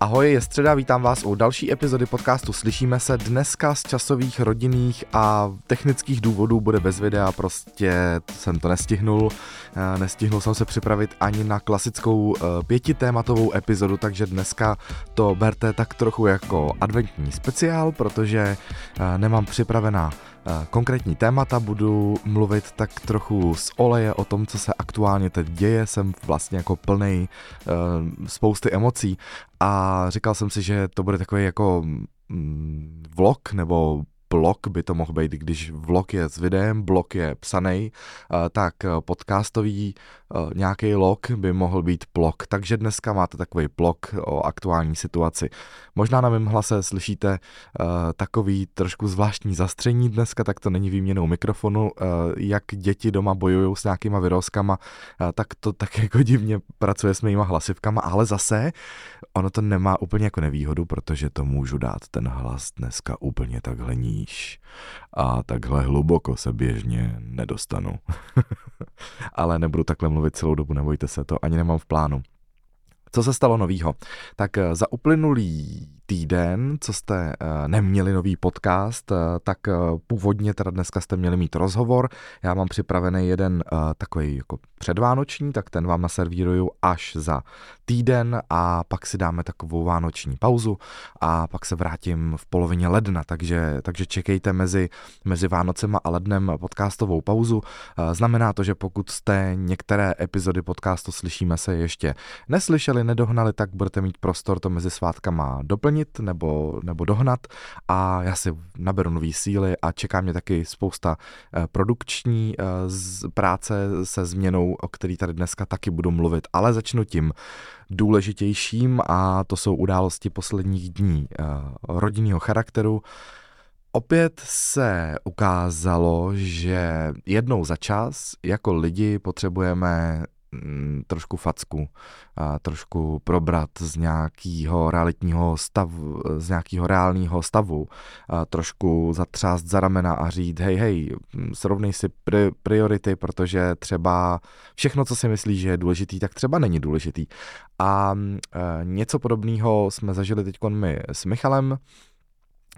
Ahoj, je středa, vítám vás u další epizody podcastu Slyšíme se. Dneska z časových, rodinných a technických důvodů bude bez videa, prostě jsem to nestihnul. Eh, nestihnul jsem se připravit ani na klasickou eh, pětitématovou epizodu, takže dneska to berte tak trochu jako adventní speciál, protože eh, nemám připravená konkrétní témata, budu mluvit tak trochu z oleje o tom, co se aktuálně teď děje, jsem vlastně jako plný spousty emocí. A říkal jsem si, že to bude takový jako mm, vlog nebo blog by to mohl být, když vlog je s videem, blog je psaný, tak podcastový Eh, nějaký log by mohl být blog, takže dneska máte takový blog o aktuální situaci. Možná na mém hlase slyšíte takový trošku zvláštní zastření dneska, tak to není výměnou mikrofonu, jak děti doma bojují s nějakýma vyroskama, uh, tak to tak jako divně pracuje s mýma hlasivkama, ale zase ono to nemá úplně jako nevýhodu, protože to můžu dát ten hlas dneska úplně takhle níž a takhle hluboko se běžně nedostanu. ale nebudu takhle mluvit celou dobu, nebojte se, to ani nemám v plánu. Co se stalo novýho? Tak eh, za uplynulý týden, co jste uh, neměli nový podcast, uh, tak původně teda dneska jste měli mít rozhovor. Já mám připravený jeden takový jako předvánoční, tak ten vám naservíruju až za týden a pak si dáme takovou vánoční pauzu a pak se vrátím v polovině ledna, takže, takže čekejte mezi, mezi Vánocema a lednem podcastovou pauzu. Znamená to, že pokud jste některé epizody podcastu Slyšíme se ještě neslyšeli, nedohnali, tak budete mít prostor to mezi svátkama doplnit nebo, nebo dohnat a já si naberu nový síly a čeká mě taky spousta eh, produkční eh, práce se změnou, o který tady dneska taky budu mluvit, ale začnu tím důležitějším a to jsou události posledních dní eh, rodinného charakteru. Opět se ukázalo, že jednou za čas jako lidi potřebujeme trošku facku a trošku probrat z nějakého realitního stavu, z nějakého reálního stavu, a trošku zatřást za ramena a říct, hej, hej, srovnej si pri- priority, protože třeba všechno, co si myslíš, že je důležitý, tak třeba není důležitý. A e, něco podobného jsme zažili teď my s Michalem,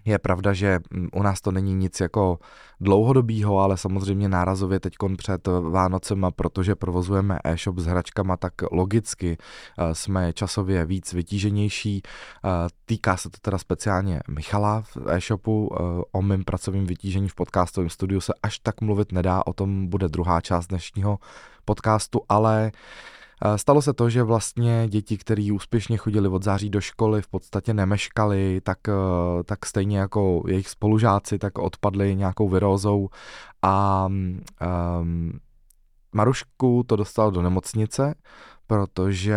je pravda, že mm, u nás to není nic jako dlouhodobýho, ale samozřejmě nárazově teď před Vánocem, protože provozujeme e-shop s hračkama, tak logicky eh, jsme časově víc vytíženější. Eh, týká se to teda speciálně Michala v e-shopu. Eh, o mém pracovním vytížení v podcastovém studiu se až tak mluvit nedá, o tom bude druhá část dnešního podcastu, ale uh, Stalo se to, že vlastně děti, které úspěšně chodili od září do školy, v podstatě nemeškali, tak, eh, tak stejně jako jejich spolužáci, tak odpadli nějakou virózou a um, Marušku to dostal do nemocnice, protože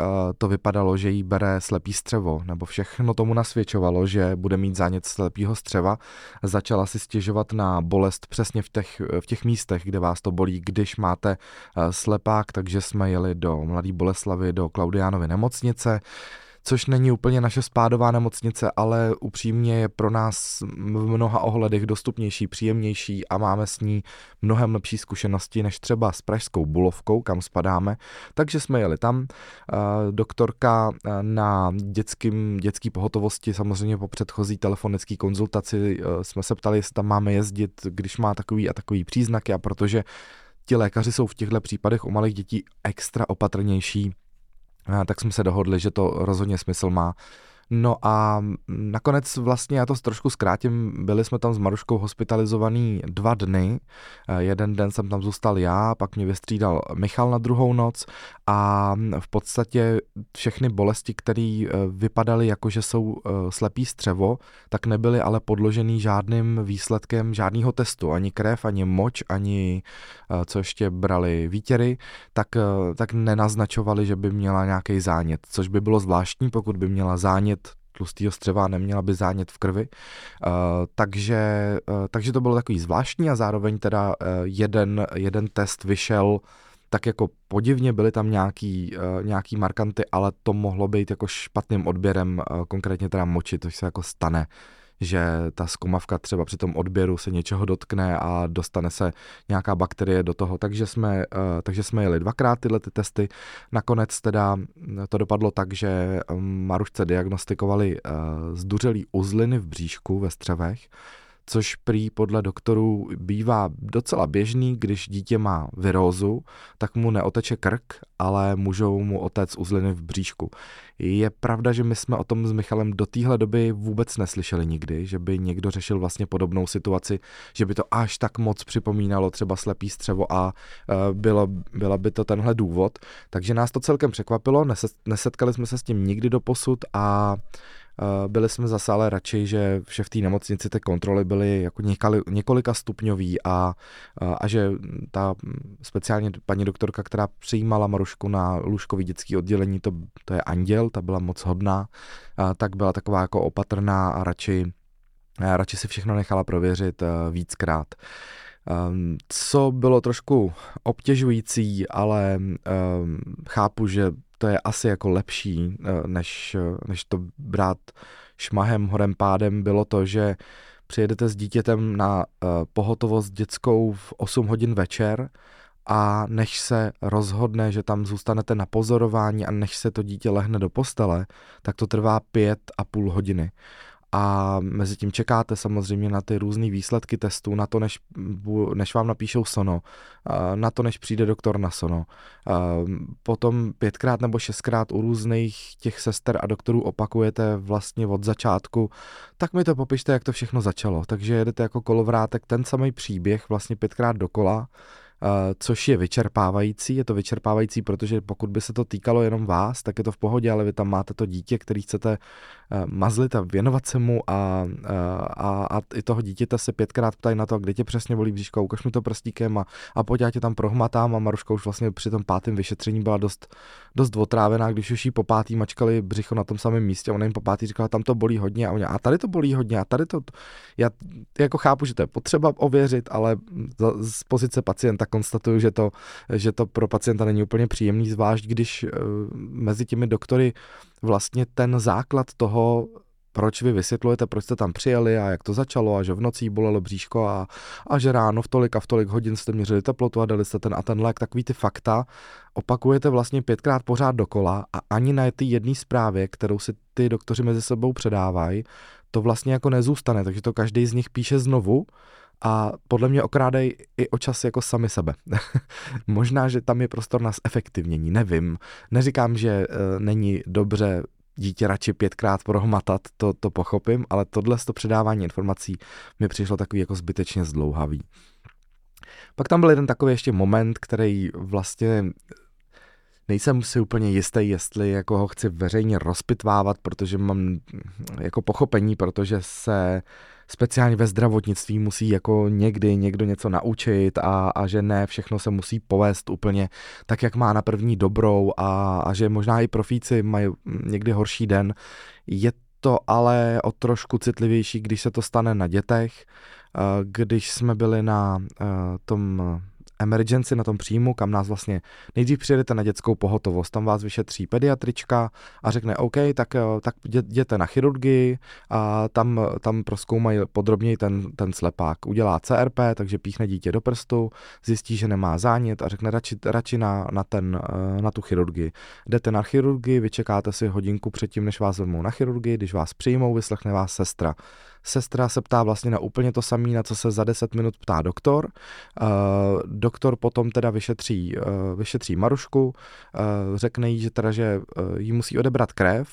uh, to vypadalo, že jí bere slepý střevo, nebo všechno tomu nasvědčovalo, že bude mít zánět slepého střeva. Začala si stěžovat na bolest přesně v těch, v těch místech, kde vás to bolí, když máte uh, slepák, takže jsme jeli do Mladé Boleslavy, do Klaudiánovy nemocnice což není úplně naše spádová nemocnice, ale upřímně je pro nás v mnoha ohledech dostupnější, příjemnější a máme s ní mnohem lepší zkušenosti než třeba s pražskou Bulovkou, kam spadáme. Takže jsme jeli tam. Doktorka na dětským, dětský pohotovosti, samozřejmě po předchozí telefonické konzultaci e, jsme se ptali, jestli tam máme jezdit, když má takový a takový příznaky a protože ti lékaři jsou v těchto případech u malých dětí extra opatrnější, tak jsme se dohodli, že to rozhodně smysl má. No a nakonec vlastně, já to trošku zkrátím, byli jsme tam s Maruškou hospitalizovaný dva dny. Eh, jeden den jsem tam zůstal já, pak mě vystřídal Michal na druhou noc a v podstatě všechny bolesti, které eh, vypadaly jako, že jsou eh, slepý střevo, tak nebyly ale podložený žádným výsledkem žádného testu. Ani krev, ani moč, ani co ještě brali výtěry, tak, tak nenaznačovali, že by měla nějaký zánět, což by bylo zvláštní, pokud by měla zánět tlustého střeva, neměla by zánět v krvi. Uh, takže, uh, takže to bylo takový zvláštní a zároveň teda uh, jeden, jeden test vyšel tak jako podivně, byly tam nějaký, nějaký markanty, ale to mohlo být jako špatným odběrem, konkrétně teda moči, to se jako stane že ta zkumavka třeba při tom odběru se něčeho dotkne a dostane se nějaká bakterie do toho. Takže jsme, uh, takže jsme jeli dvakrát tyhle ty testy. Nakonec teda to dopadlo tak, že Marušce diagnostikovali uh, zduřelý uzliny v bříšku ve střevech, což prý podle doktorů bývá docela běžný, když dítě má virózu, tak mu neoteče krk, ale můžou mu otec uzliny v bříšku. Je pravda, že my jsme o tom s Michalem do téhle doby vůbec neslyšeli nikdy, že by někdo řešil vlastně podobnou situaci, že by to až tak moc připomínalo třeba slepý střevo a uh, bylo, byla by to tenhle důvod. Takže nás to celkem překvapilo, nesetkali jsme se s tím nikdy do posud a byli jsme zase ale radši, že, že v té nemocnici ty kontroly byly jako někali, několika stupňový a, a že ta speciálně paní doktorka, která přijímala Marušku na lůžkový dětský oddělení, to, to je Anděl, ta byla moc hodná, tak byla taková jako opatrná a radši, a radši si všechno nechala prověřit eh, víckrát. Ehm, co bylo trošku obtěžující, ale um, chápu, že to je asi jako lepší, eh, než, než to brát šmahem, horem pádem, bylo to, že přijedete s dítětem na uh, pohotovost dětskou v 8 hodin večer a než se rozhodne, že tam zůstanete na pozorování a než se to dítě lehne do postele, tak to trvá pět a půl hodiny a mezi tím čekáte samozřejmě na ty různé výsledky testů, na to, než, než vám napíšou sono, na to, než přijde doktor na sono. Potom pětkrát nebo šestkrát u různých těch sester a doktorů opakujete vlastně od začátku, tak mi to popište, jak to všechno začalo. Takže jedete jako kolovrátek ten samý příběh vlastně pětkrát dokola, což je vyčerpávající. Je to vyčerpávající, protože pokud by se to týkalo jenom vás, tak je to v pohodě, ale vy tam máte to dítě, který chcete mazlit a věnovat se mu a, eh, a, a i toho dítěte se pětkrát ptají na to, kde tě přesně bolí bříško, ukaž mi to prstíkem a, a pojď já tě tam prohmatám. A Maruška už vlastně při tom pátém vyšetření byla dost, dost otrávená, když už jí po pátý mačkali břicho na tom samém místě, ona jim po pátý říkala, tam to bolí hodně. A ona, a tady to bolí hodně a tady to, já jako chápu, že to je potřeba ověřit, ale z pozice pacienta konstatuju, že to, že to pro pacienta není úplně příjemný, zvlášť když uh, mezi těmi doktory vlastně ten základ toho proč vy vysvětlujete, proč jste tam přijeli a jak to začalo a že v nocí bolelo bříško a, a že ráno v tolik a v tolik hodin jste měřili teplotu a dali jste ten a ten lék, takový ty fakta opakujete vlastně pětkrát pořád dokola a ani na ty jedné zprávě, kterou si ty doktoři mezi sebou předávají, to vlastně jako nezůstane, takže to každý z nich píše znovu a podle mě okrádej i o čas jako sami sebe. Možná, že tam je prostor na zefektivnění, nevím. Neříkám, že uh, není dobře dítě radši pětkrát prohmatat, to, to pochopím, ale tohle to předávání informací mi přišlo takový jako zbytečně zdlouhavý. Pak tam byl jeden takový ještě moment, který vlastně nejsem si úplně jistý, jestli jako ho chci veřejně rozpitvávat, protože mám jako pochopení, protože se speciálně ve zdravotnictví musí jako někdy někdo něco naučit a, a že ne všechno se musí povést úplně tak, jak má na první dobrou a, a že možná i profíci mají někdy horší den. Je to ale o trošku citlivější, když se to stane na dětech. Eh, když jsme byli na eh, tom emergency na tom příjmu, kam nás vlastně nejdřív přijedete na dětskou pohotovost, tam vás vyšetří pediatrička a řekne OK, tak, eh, tak jděte na chirurgii a tam, tam proskoumají podrobněji ten, ten slepák. Udělá CRP, takže píchne dítě do prstu, zjistí, že nemá zánět a řekne radši, radši na, na, ten, eh, na tu chirurgii. Jdete na chirurgii, vyčekáte si hodinku předtím, než vás vezmou na chirurgii, když vás přijmou, vyslechne vás sestra sestra se ptá vlastně na úplně to samé, na co se za 10 minut ptá doktor. Uh, doktor potom teda vyšetří, uh, vyšetří Marušku, uh, řekne jí, že teda, že uh, jí musí odebrat krev.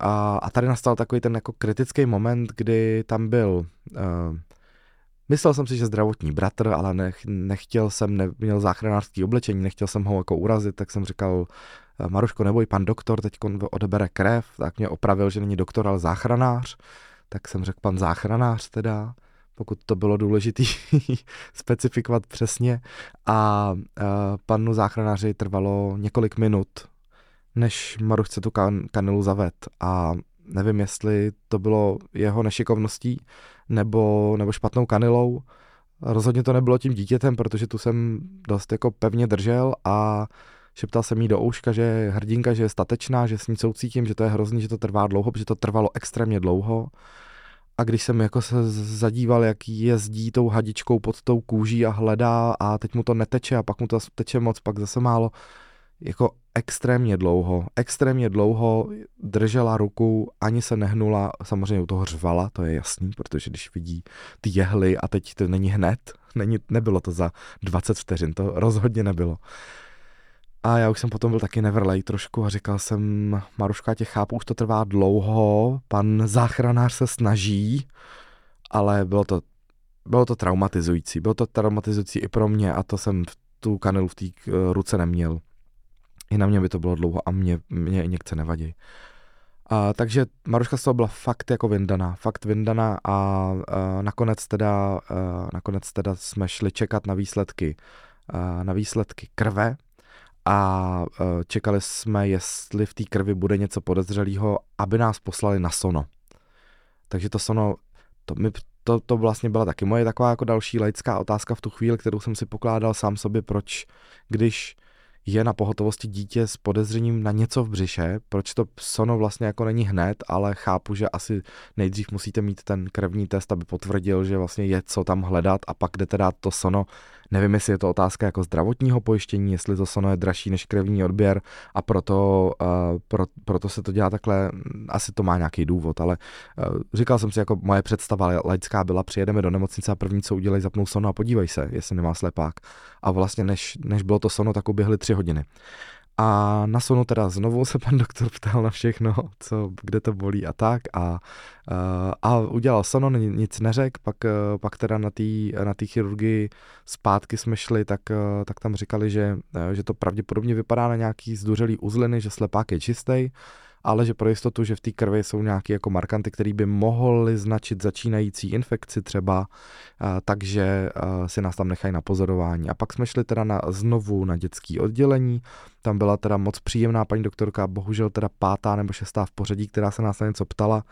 A, a tady nastal takový ten jako kritický moment, kdy tam byl Myslel jsem si, že zdravotní bratr, ale nech, nechtěl jsem, neměl záchranářský oblečení, nechtěl jsem ho jako urazit, tak jsem říkal, Maruško, neboj, pan doktor teď odebere krev, tak mě opravil, že není doktor, ale záchranář. Tak jsem řekl pan záchranář teda, pokud to bylo důležité specifikovat přesně. A, a panu záchranáři trvalo několik minut, než Marušce tu kan- kanilu zaved. A nevím, jestli to bylo jeho nešikovností nebo, nebo špatnou kanilou. rozhodně to nebylo tím dítětem, protože tu jsem dost jako pevně držel a šeptal jsem jí do ouška, že je hrdinka, že je statečná, že s ní soucítím, že to je hrozný, že to trvá dlouho, protože to trvalo extrémně dlouho. A když jsem jako se zadíval, jak jezdí tou hadičkou pod tou kůží a hledá a teď mu to neteče a pak mu to teče moc, pak zase málo, jako extrémně dlouho, extrémně dlouho držela ruku, ani se nehnula, samozřejmě u toho řvala, to je jasný, protože když vidí ty jehly a teď to není hned, není, nebylo to za 20 vteřin, to rozhodně nebylo. A já už jsem potom byl taky neverlej trošku a říkal jsem, Maruška, tě chápu, už to trvá dlouho, pan záchranář se snaží, ale bylo to, bylo to traumatizující. Bylo to traumatizující i pro mě a to jsem tu kanelu v té eh, ruce neměl. I na mě by to bylo dlouho a mě, mě někce nevadí. A, takže Maruška z toho byla fakt jako vyndaná, fakt vyndaná a, a nakonec, teda, a, nakonec teda jsme šli čekat na výsledky, a, na výsledky krve a e, čekali jsme, jestli v té krvi bude něco podezřelého, aby nás poslali na sono. Takže to sono, to, mi, to, to vlastně byla taky moje taková jako další laická otázka v tu chvíli, kterou jsem si pokládal sám sobě, proč, když je na pohotovosti dítě s podezřením na něco v břiše, proč to sono vlastně jako není hned, ale chápu, že asi nejdřív musíte mít ten krevní test, aby potvrdil, že vlastně je co tam hledat a pak jdete dát to sono. Nevím, jestli je to otázka jako zdravotního pojištění, jestli to sono je dražší než krevní odběr a proto, uh, pro, proto se to dělá takhle, asi to má nějaký důvod, ale uh, říkal jsem si, jako moje představa laická byla, přijedeme do nemocnice a první, co udělají, zapnou sono a podívej se, jestli nemá slepák. A vlastně než, než bylo to sono, tak uběhly tři hodiny. A na sonu teda znovu se pan doktor ptal na všechno, co, kde to bolí a tak a, a udělal sono, nic neřekl, pak, pak teda na té na tý chirurgii zpátky jsme šli, tak, tak tam říkali, že, že to pravděpodobně vypadá na nějaký zduřelý uzliny, že slepák je čistý ale že pro jistotu, že v té krvi jsou nějaké jako markanty, které by mohly značit začínající infekci třeba, takže si nás tam nechají na pozorování. A pak jsme šli teda na, znovu na dětské oddělení, tam byla teda moc příjemná paní doktorka, bohužel teda pátá nebo šestá v pořadí, která se nás na něco ptala,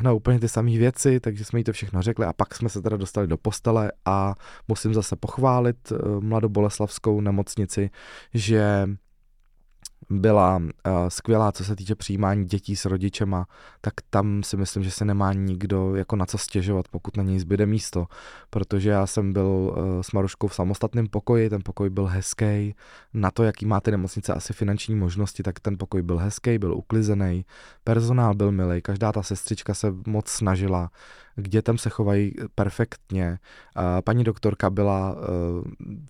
na úplně ty samé věci, takže jsme jí to všechno řekli a pak jsme se teda dostali do postele a musím zase pochválit e, mladoboleslavskou nemocnici, že byla uh, skvělá, co se týče přijímání dětí s rodičema, tak tam si myslím, že se nemá nikdo jako na co stěžovat, pokud na něj zbyde místo, protože já jsem byl uh, s Maruškou v samostatném pokoji, ten pokoj byl hezký, na to, jaký máte nemocnice asi finanční možnosti, tak ten pokoj byl hezký, byl uklizený, personál byl milý, každá ta sestřička se moc snažila, k dětem se chovají perfektně. Paní doktorka byla eh,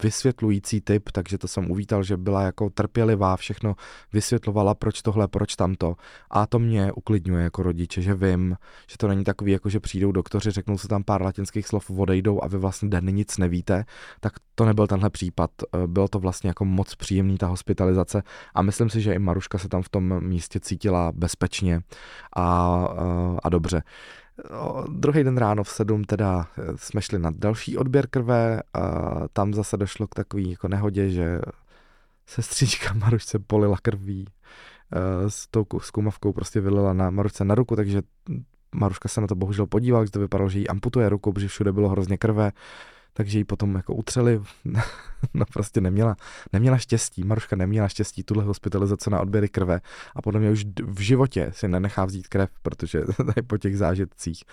vysvětlující typ, takže to jsem uvítal, že byla jako trpělivá, všechno vysvětlovala, proč tohle, proč tamto. A to mě uklidňuje jako rodiče, že vím, že to není takový, jako že přijdou doktoři, řeknou se tam pár latinských slov, odejdou a vy vlastně den nic nevíte, tak to nebyl tenhle případ. Eh, bylo to vlastně jako moc příjemný ta hospitalizace a myslím si, že i Maruška se tam v tom místě cítila bezpečně a, a, eh, a dobře. Druhý den ráno v sedm teda eh, jsme šli na další odběr krve a tam zase došlo k takový jako nehodě, že sestřička Marušce polila krví eh, s tou zkumavkou prostě vylila na Marušce na ruku, takže Maruška se na to bohužel podívala, že to vypadalo, že jí amputuje ruku, protože všude bylo hrozně krve takže ji potom jako utřeli, no prostě neměla, neměla štěstí, Maruška neměla štěstí tuhle hospitalizace na odběry krve a podle mě už v životě si nenechá vzít krev, protože tady po těch zážitcích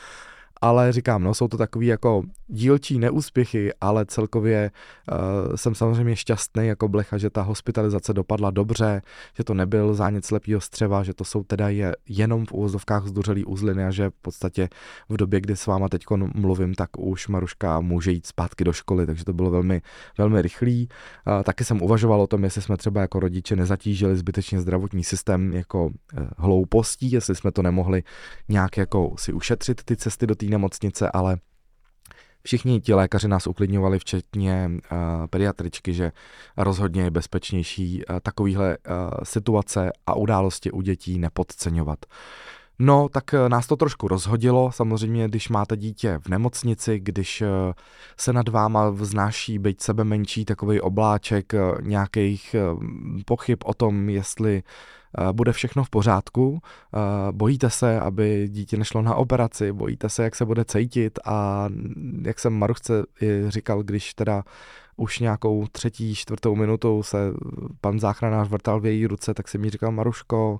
ale říkám, no jsou to takový jako dílčí neúspěchy, ale celkově uh, jsem samozřejmě šťastný jako blecha, že ta hospitalizace dopadla dobře, že to nebyl zánět slepýho střeva, že to jsou teda je jenom v úvozovkách zduřelý uzliny a že v podstatě v době, kdy s váma teď mluvím, tak už Maruška může jít zpátky do školy, takže to bylo velmi, velmi rychlý. Uh, taky jsem uvažoval o tom, jestli jsme třeba jako rodiče nezatížili zbytečně zdravotní systém jako uh, hloupostí, jestli jsme to nemohli nějak jako si ušetřit ty cesty do té nemocnice, ale všichni ti lékaři nás uklidňovali, včetně uh, pediatričky, že rozhodně je bezpečnější uh, takovýhle uh, situace a události u dětí nepodceňovat. No, tak nás to trošku rozhodilo, samozřejmě, když máte dítě v nemocnici, když se nad váma vznáší být sebe menší takový obláček nějakých pochyb o tom, jestli bude všechno v pořádku, bojíte se, aby dítě nešlo na operaci, bojíte se, jak se bude cítit a jak jsem Maruchce říkal, když teda už nějakou třetí, čtvrtou minutou se pan záchranář vrtal v její ruce, tak si mi říkal, Maruško,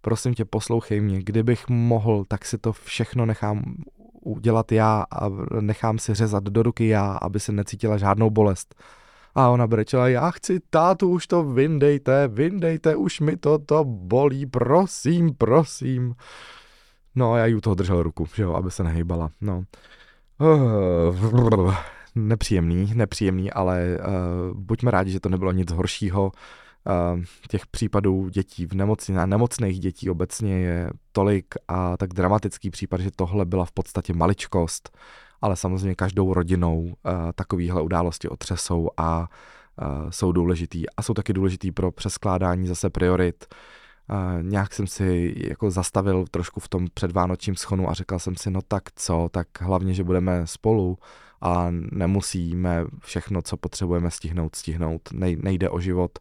prosím tě, poslouchej mě, kdybych mohl, tak si to všechno nechám udělat já a nechám si řezat do ruky já, aby se necítila žádnou bolest. A ona brečela, já chci tátu, už to vyndejte, vyndejte, už mi to to bolí, prosím, prosím. No a já jí u toho držel ruku, že jo, aby se nehejbala, no. Nepříjemný, nepříjemný, ale uh, buďme rádi, že to nebylo nic horšího. Uh, těch případů dětí v nemocni, nemocných dětí obecně je tolik a tak dramatický případ, že tohle byla v podstatě maličkost ale samozřejmě každou rodinou uh, takovéhle události otřesou a uh, jsou důležitý. A jsou taky důležitý pro přeskládání zase priorit. Uh, nějak jsem si jako zastavil trošku v tom předvánočním schonu a říkal jsem si, no tak co, tak hlavně, že budeme spolu a nemusíme všechno, co potřebujeme stihnout, stihnout. Nej, nejde o život,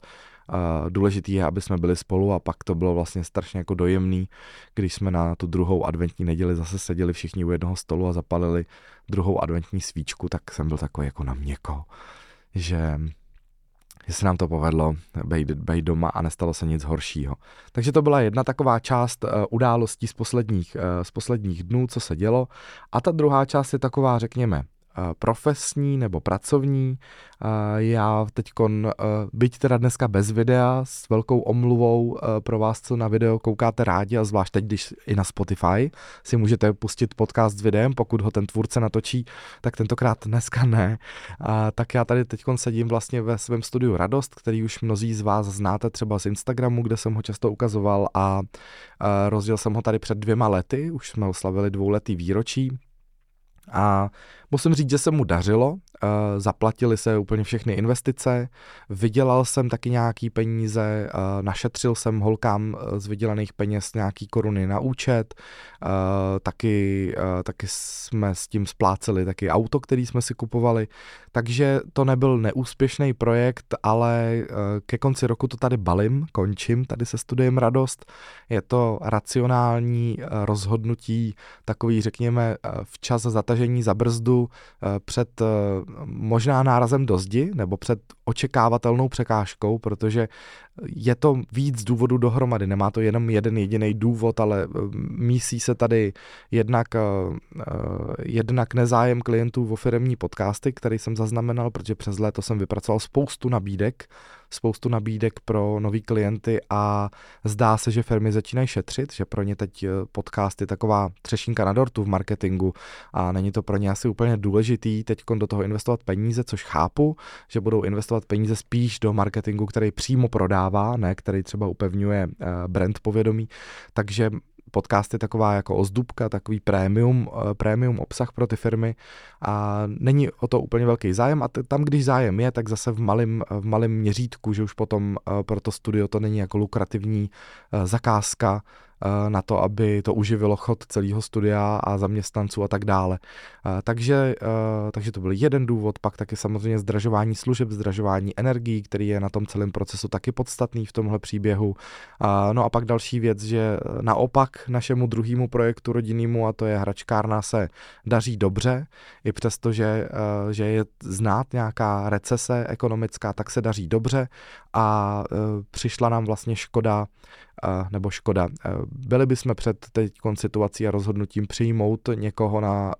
Důležitý je, aby jsme byli spolu a pak to bylo vlastně strašně jako dojemný, když jsme na tu druhou adventní neděli zase seděli všichni u jednoho stolu a zapalili druhou adventní svíčku, tak jsem byl takový jako na měko, že že se nám to povedlo být, být doma a nestalo se nic horšího. Takže to byla jedna taková část uh, událostí z posledních, uh, z posledních dnů, co se dělo. A ta druhá část je taková, řekněme, profesní nebo pracovní. Já teď, byť teda dneska bez videa, s velkou omluvou pro vás, co na video koukáte rádi, a zvlášť teď, když i na Spotify si můžete pustit podcast s videem, pokud ho ten tvůrce natočí, tak tentokrát dneska ne. Tak já tady teď sedím vlastně ve svém studiu Radost, který už mnozí z vás znáte třeba z Instagramu, kde jsem ho často ukazoval a rozděl jsem ho tady před dvěma lety, už jsme oslavili dvouletý výročí a musím říct, že se mu dařilo, Eh, zaplatili se úplně všechny investice, vydělal jsem taky nějaký peníze, eh, našetřil jsem holkám eh, z vydělaných peněz nějaký koruny na účet, taky, taky jsme s tím spláceli taky auto, který jsme si kupovali, takže to nebyl neúspěšný projekt, ale ke konci roku to tady balím, končím tady se studiem Radost. Je to racionální rozhodnutí, takový řekněme včas zatažení za brzdu před možná nárazem do zdi nebo před očekávatelnou překážkou, protože je to víc důvodů dohromady. Nemá to jenom jeden jediný důvod, ale eh, mísí se tady jednak, eh, eh, jednak nezájem klientů o firmní podcasty, který jsem zaznamenal, protože přes léto jsem vypracoval spoustu nabídek spoustu nabídek pro nový klienty a zdá se, že firmy začínají šetřit, že pro ně teď eh, podcast je taková třešínka na dortu v marketingu a není to pro ně asi úplně důležitý teď do toho investovat peníze, což chápu, že budou investovat peníze spíš do marketingu, který přímo prodává, ne který třeba upevňuje eh, brand povědomí, takže podcast je taková jako ozdubka, takový premium, eh, premium obsah pro ty firmy a není o to úplně velký zájem a tam, když zájem je, tak zase v malém v malém měřítku, že už potom eh, pro to studio to není jako lukrativní eh, zakázka, na to, aby to uživilo chod celého studia a zaměstnanců a tak dále. Eh, takže, eh, takže to byl jeden důvod, pak taky samozřejmě zdražování služeb, zdražování energií, který je na tom celém procesu taky podstatný v tomhle příběhu. No a pak další věc, že naopak našemu druhému projektu rodinnému, a to je hračkárna, se daří dobře, i přesto, že, že je znát nějaká recese ekonomická, tak se daří dobře a přišla nám vlastně škoda nebo škoda. Byli bychom před teď situací a rozhodnutím přijmout někoho na,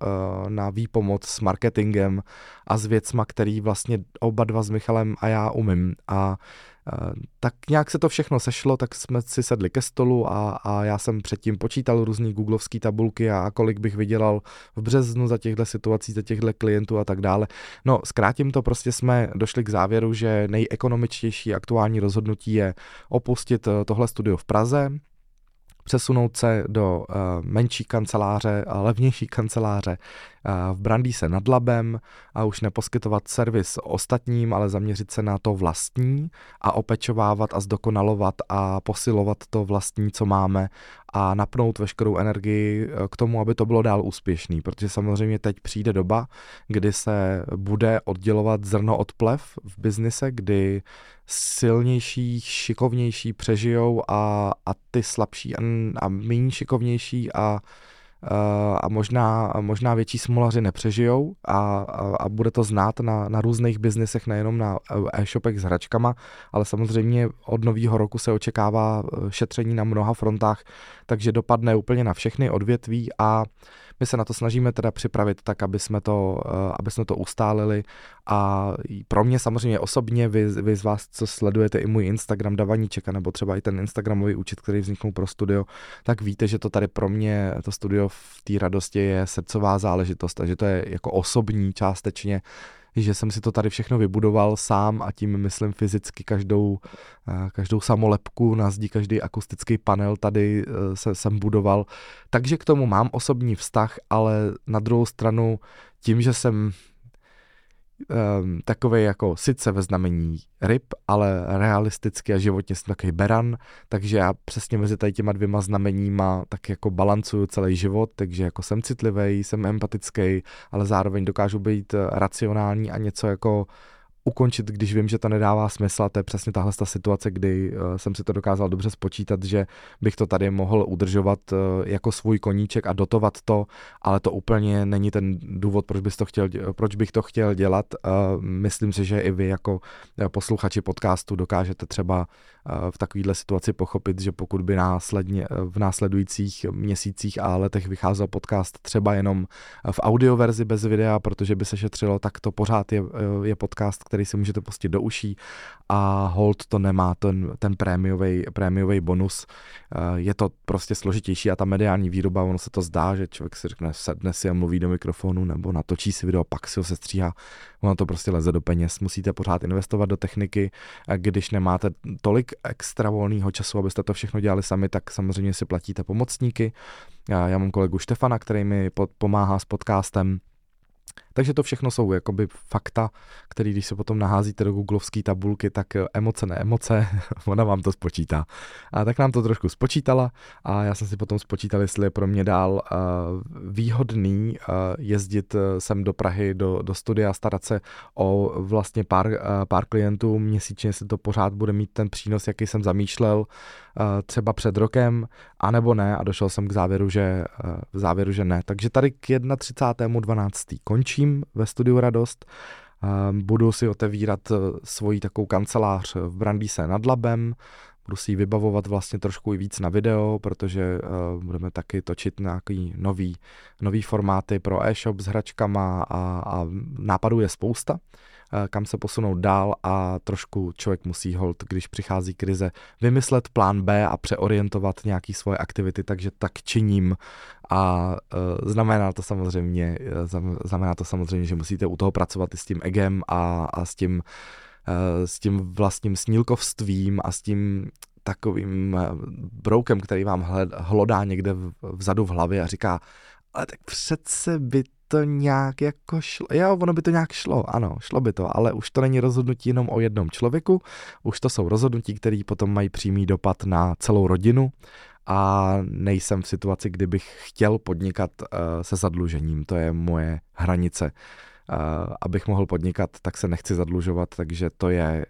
na výpomoc s marketingem a s věcma, který vlastně oba dva s Michalem a já umím. A tak nějak se to všechno sešlo, tak jsme si sedli ke stolu a, a já jsem předtím počítal různý googlovský tabulky a, a kolik bych vydělal v březnu za těchto situací, za těchto klientů a tak dále. No, zkrátím to, prostě jsme došli k závěru, že nejekonomičtější aktuální rozhodnutí je opustit eh, tohle studio v Praze, přesunout se do uh, menší kanceláře a levnější kanceláře v Brandýse nad Labem a už neposkytovat servis ostatním, ale zaměřit se na to vlastní a opečovávat a zdokonalovat a posilovat to vlastní, co máme a napnout veškerou energii k tomu, aby to bylo dál úspěšný, protože samozřejmě teď přijde doba, kdy se bude oddělovat zrno od plev v biznise, kdy silnější, šikovnější přežijou a, a ty slabší a, a méně šikovnější a a možná, možná větší smolaři nepřežijou a, a, a bude to znát na, na různých biznisech, nejenom na e-shopech s hračkama, ale samozřejmě od nového roku se očekává šetření na mnoha frontách, takže dopadne úplně na všechny odvětví a my se na to snažíme teda připravit tak, aby jsme to, eh, aby jsme to ustálili. A pro mě samozřejmě osobně, vy, vy z vás, co sledujete i můj Instagram Davaníčeka, nebo třeba i ten Instagramový účet, který vzniknul pro studio, tak víte, že to tady pro mě, to studio v té radosti je srdcová záležitost, takže to je jako osobní částečně že jsem si to tady všechno vybudoval sám a tím myslím fyzicky každou, eh, každou samolepku na zdi, každý akustický panel tady eh, se, jsem budoval. Takže k tomu mám osobní vztah, ale na druhou stranu tím, že jsem um, ehm, takový jako sice ve znamení ryb, ale realisticky a životně jsem takový beran, takže já přesně mezi tady těma dvěma znameníma tak jako balancuju celý život, takže jako jsem citlivý, jsem empatický, ale zároveň dokážu být racionální a něco jako ukončit, když vím, že to nedává smysl a to je přesně tahle ta situace, kdy uh, jsem si to dokázal dobře spočítat, že bych to tady mohl udržovat uh, jako svůj koníček a dotovat to, ale to úplně není ten důvod, proč, bys to chtěl, proč bych to chtěl dělat. Uh, myslím si, že i vy jako posluchači podcastu dokážete třeba v takovéhle situaci pochopit, že pokud by následně v následujících měsících a letech vycházel podcast třeba jenom v audioverzi bez videa, protože by se šetřilo, tak to pořád je, je podcast, který si můžete pustit do uší a hold to nemá ten, ten prémiový, prémiový bonus. Je to prostě složitější a ta mediální výroba, ono se to zdá, že člověk si řekne, sedne si a mluví do mikrofonu nebo natočí si video, pak si ho sestříhá. Ono to prostě leze do peněz. Musíte pořád investovat do techniky, když nemáte tolik extra volného času, abyste to všechno dělali sami, tak samozřejmě si platíte pomocníky. Já, já mám kolegu Štefana, který mi pomáhá s podcastem, takže to všechno jsou jakoby fakta, které když se potom naházíte do googlovské tabulky, tak eh, emoce ne emoce, ona vám to spočítá. A tak nám to trošku spočítala a já jsem si potom spočítal, jestli je pro mě dál uh, výhodný uh, jezdit sem do Prahy, do, do studia, starat se o vlastně pár, pár klientů měsíčně, jestli to pořád bude mít ten přínos, jaký jsem zamýšlel, třeba před rokem, anebo ne a došel jsem k závěru, že, v závěru, že ne. Takže tady k 31.12. končím učím ve studiu Radost. Budu si otevírat e, svoji takovou kancelář v Brandýse nad Labem, budu si ji vybavovat vlastně trošku i víc na video, protože uh, budeme taky točit nějaký nový, nový formáty pro e-shop s hračkama a, a nápadů je spousta. Eh, kam se posunout dál a trošku člověk musí hold, když přichází krize, vymyslet plán B a přeorientovat nějaký svoje aktivity, takže tak činím. A uh, znamená to samozřejmě, uh, znamená to samozřejmě, že musíte u toho pracovat i s tím egem a, a s tím s tím vlastním snílkovstvím a s tím takovým broukem, který vám hlodá někde vzadu v hlavě a říká, ale tak přece by to nějak jako šlo. Jo, ono by to nějak šlo, ano, šlo by to, ale už to není rozhodnutí jenom o jednom člověku, už to jsou rozhodnutí, které potom mají přímý dopad na celou rodinu a nejsem v situaci, kdy bych chtěl podnikat uh, se zadlužením, to je moje hranice abych mohl podnikat, tak se nechci zadlužovat, takže to je,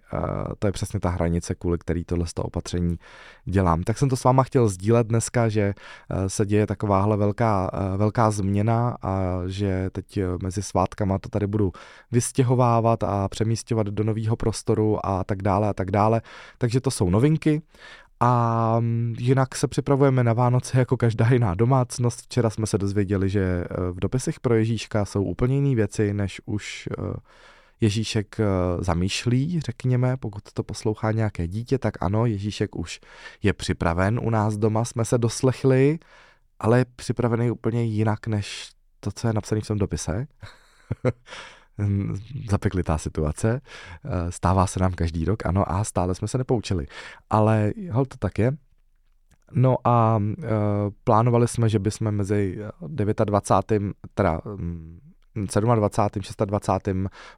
to je přesně ta hranice, kvůli který tohle z toho opatření dělám. Tak jsem to s váma chtěl sdílet dneska, že se děje takováhle velká, velká změna a že teď mezi svátkama to tady budu vystěhovávat a přemístěvat do nového prostoru a tak dále a tak dále. Takže to jsou novinky a mm, jinak se připravujeme na Vánoce jako každá jiná domácnost. Včera jsme se dozvěděli, že eh, v dopisech pro Ježíška jsou úplně jiné věci, než už eh, Ježíšek eh, zamýšlí, řekněme, pokud to poslouchá nějaké dítě, tak ano, Ježíšek už je připraven u nás doma, jsme se doslechli, ale je připravený úplně jinak, než to, co je napsané v tom dopise. zapeklitá situace. Eh, stává se nám každý rok, ano, a stále jsme se nepoučili. Ale hol to tak je. No a e, plánovali jsme, že bychom mezi 29. teda 27. 26.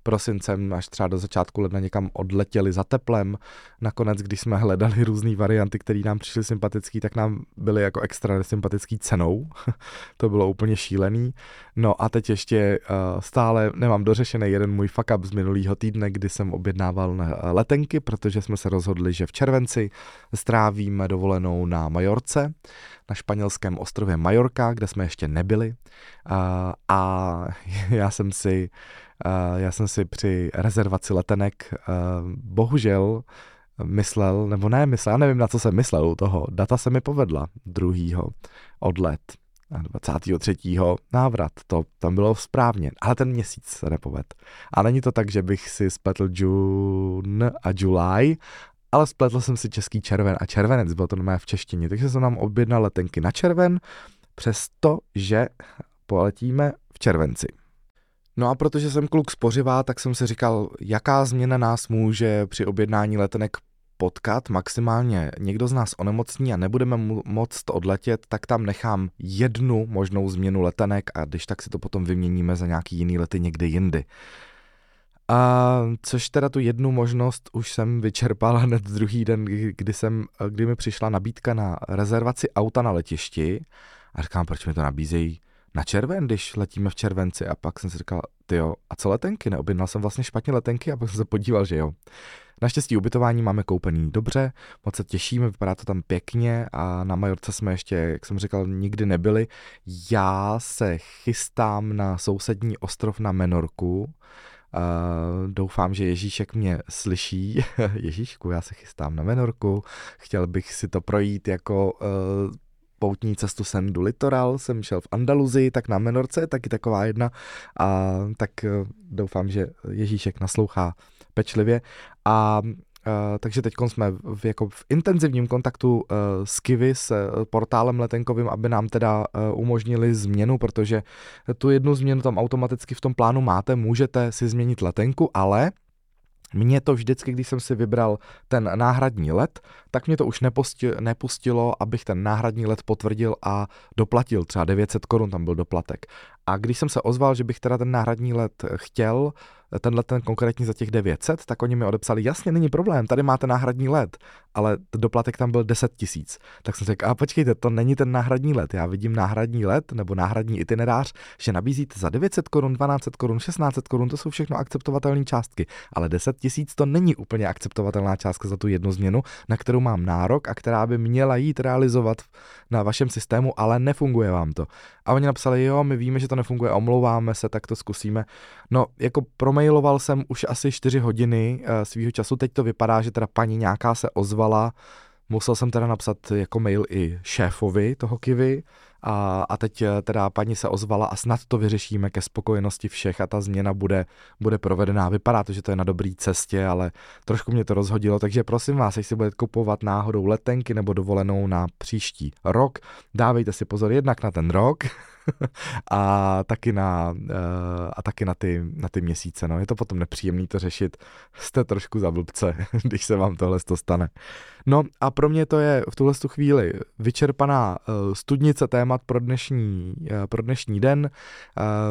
prosincem až třeba do začátku ledna někam odletěli za teplem. Nakonec, když jsme hledali různé varianty, které nám přišly sympatické, tak nám byly jako extra sympatický cenou. to bylo úplně šílený. No a teď ještě uh, stále nemám dořešený jeden můj fuck up z minulého týdne, kdy jsem objednával na letenky, protože jsme se rozhodli, že v červenci strávíme dovolenou na Majorce, na španělském ostrově Majorka, kde jsme ještě nebyli. A já jsem si, já jsem si při rezervaci letenek bohužel myslel, nebo ne myslel, já nevím, na co jsem myslel u toho. Data se mi povedla, druhýho odlet. 23. návrat, to tam bylo správně, ale ten měsíc se nepoved. A není to tak, že bych si spletl June a July, ale spletl jsem si český červen a červenec, bylo to mé v češtině, takže jsem nám objednal letenky na červen, přesto, že poletíme v červenci. No a protože jsem kluk spořivá, tak jsem si říkal, jaká změna nás může při objednání letenek potkat, maximálně někdo z nás onemocní a nebudeme moct odletět, tak tam nechám jednu možnou změnu letenek a když tak si to potom vyměníme za nějaký jiný lety někde jindy. A což teda tu jednu možnost už jsem vyčerpal hned druhý den, kdy, jsem, kdy mi přišla nabídka na rezervaci auta na letišti a říkám, proč mi to nabízejí na červen, když letíme v červenci a pak jsem si říkal, ty jo, a co letenky? Neobjednal jsem vlastně špatně letenky a pak jsem se podíval, že jo. Naštěstí ubytování máme koupený dobře, moc se těšíme, vypadá to tam pěkně a na Majorce jsme ještě, jak jsem říkal, nikdy nebyli. Já se chystám na sousední ostrov na Menorku, Uh, doufám, že Ježíšek mě slyší. Ježíšku, já se chystám na Menorku. Chtěl bych si to projít jako uh, poutní cestu sem do Litoral, jsem šel v Andaluzii, tak na Menorce je taky taková jedna a tak uh, doufám, že Ježíšek naslouchá pečlivě a Uh, takže teď jsme v, jako v intenzivním kontaktu uh, s Kivy, s uh, portálem letenkovým, aby nám teda uh, umožnili změnu, protože tu jednu změnu tam automaticky v tom plánu máte, můžete si změnit letenku, ale mě to vždycky, když jsem si vybral ten náhradní let, tak mě to už nepustilo, abych ten náhradní let potvrdil a doplatil. Třeba 900 korun tam byl doplatek. A když jsem se ozval, že bych teda ten náhradní let chtěl, tenhle ten konkrétní za těch 900, tak oni mi odepsali, jasně, není problém, tady máte náhradní let, ale doplatek tam byl 10 tisíc. Tak jsem řekl, a počkejte, to není ten náhradní let, já vidím náhradní let nebo náhradní itinerář, že nabízíte za 900 korun, 1200 korun, 1600 korun, to jsou všechno akceptovatelné částky, ale 10 tisíc to není úplně akceptovatelná částka za tu jednu změnu, na kterou mám nárok a která by měla jít realizovat na vašem systému, ale nefunguje vám to. A oni napsali, jo, my víme, že to nefunguje, omlouváme se, tak to zkusíme. No, jako promailoval jsem už asi 4 hodiny uh, svýho času, teď to vypadá, že teda paní nějaká se ozvala, musel jsem teda napsat jako mail i šéfovi toho Kivy, a, a teď eh, teda paní se ozvala a snad to vyřešíme ke spokojenosti všech a ta změna bude, bude provedená. Vypadá to, že to je na dobré cestě, ale trošku mě to rozhodilo, takže prosím vás, jestli budete kupovat náhodou letenky nebo dovolenou na příští rok, dávejte si pozor jednak na ten rok, a taky na, uh, a taky na ty, na ty měsíce. No. Je to potom nepříjemný to řešit. Jste trošku za blbce, když se vám tohle to stane. No a pro mě to je v tuhle chvíli vyčerpaná uh, studnice témat pro dnešní, uh, pro dnešní den.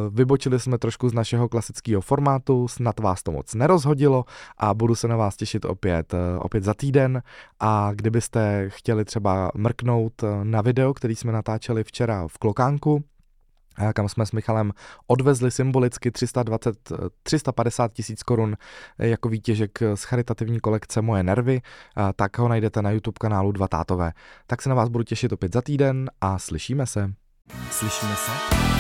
Vybočili jsme trošku z našeho klasického formátu, snad vás to moc nerozhodilo a budu se na vás těšit opět, opět za týden a kdybyste chtěli třeba mrknout na video, který jsme natáčeli včera v Klokánku, kam jsme s Michalem odvezli symbolicky 320, 350 tisíc korun jako výtěžek z charitativní kolekce Moje nervy, tak ho najdete na YouTube kanálu Dva tátové. Tak se na vás budu těšit opět za týden a slyšíme se. Slyšíme se?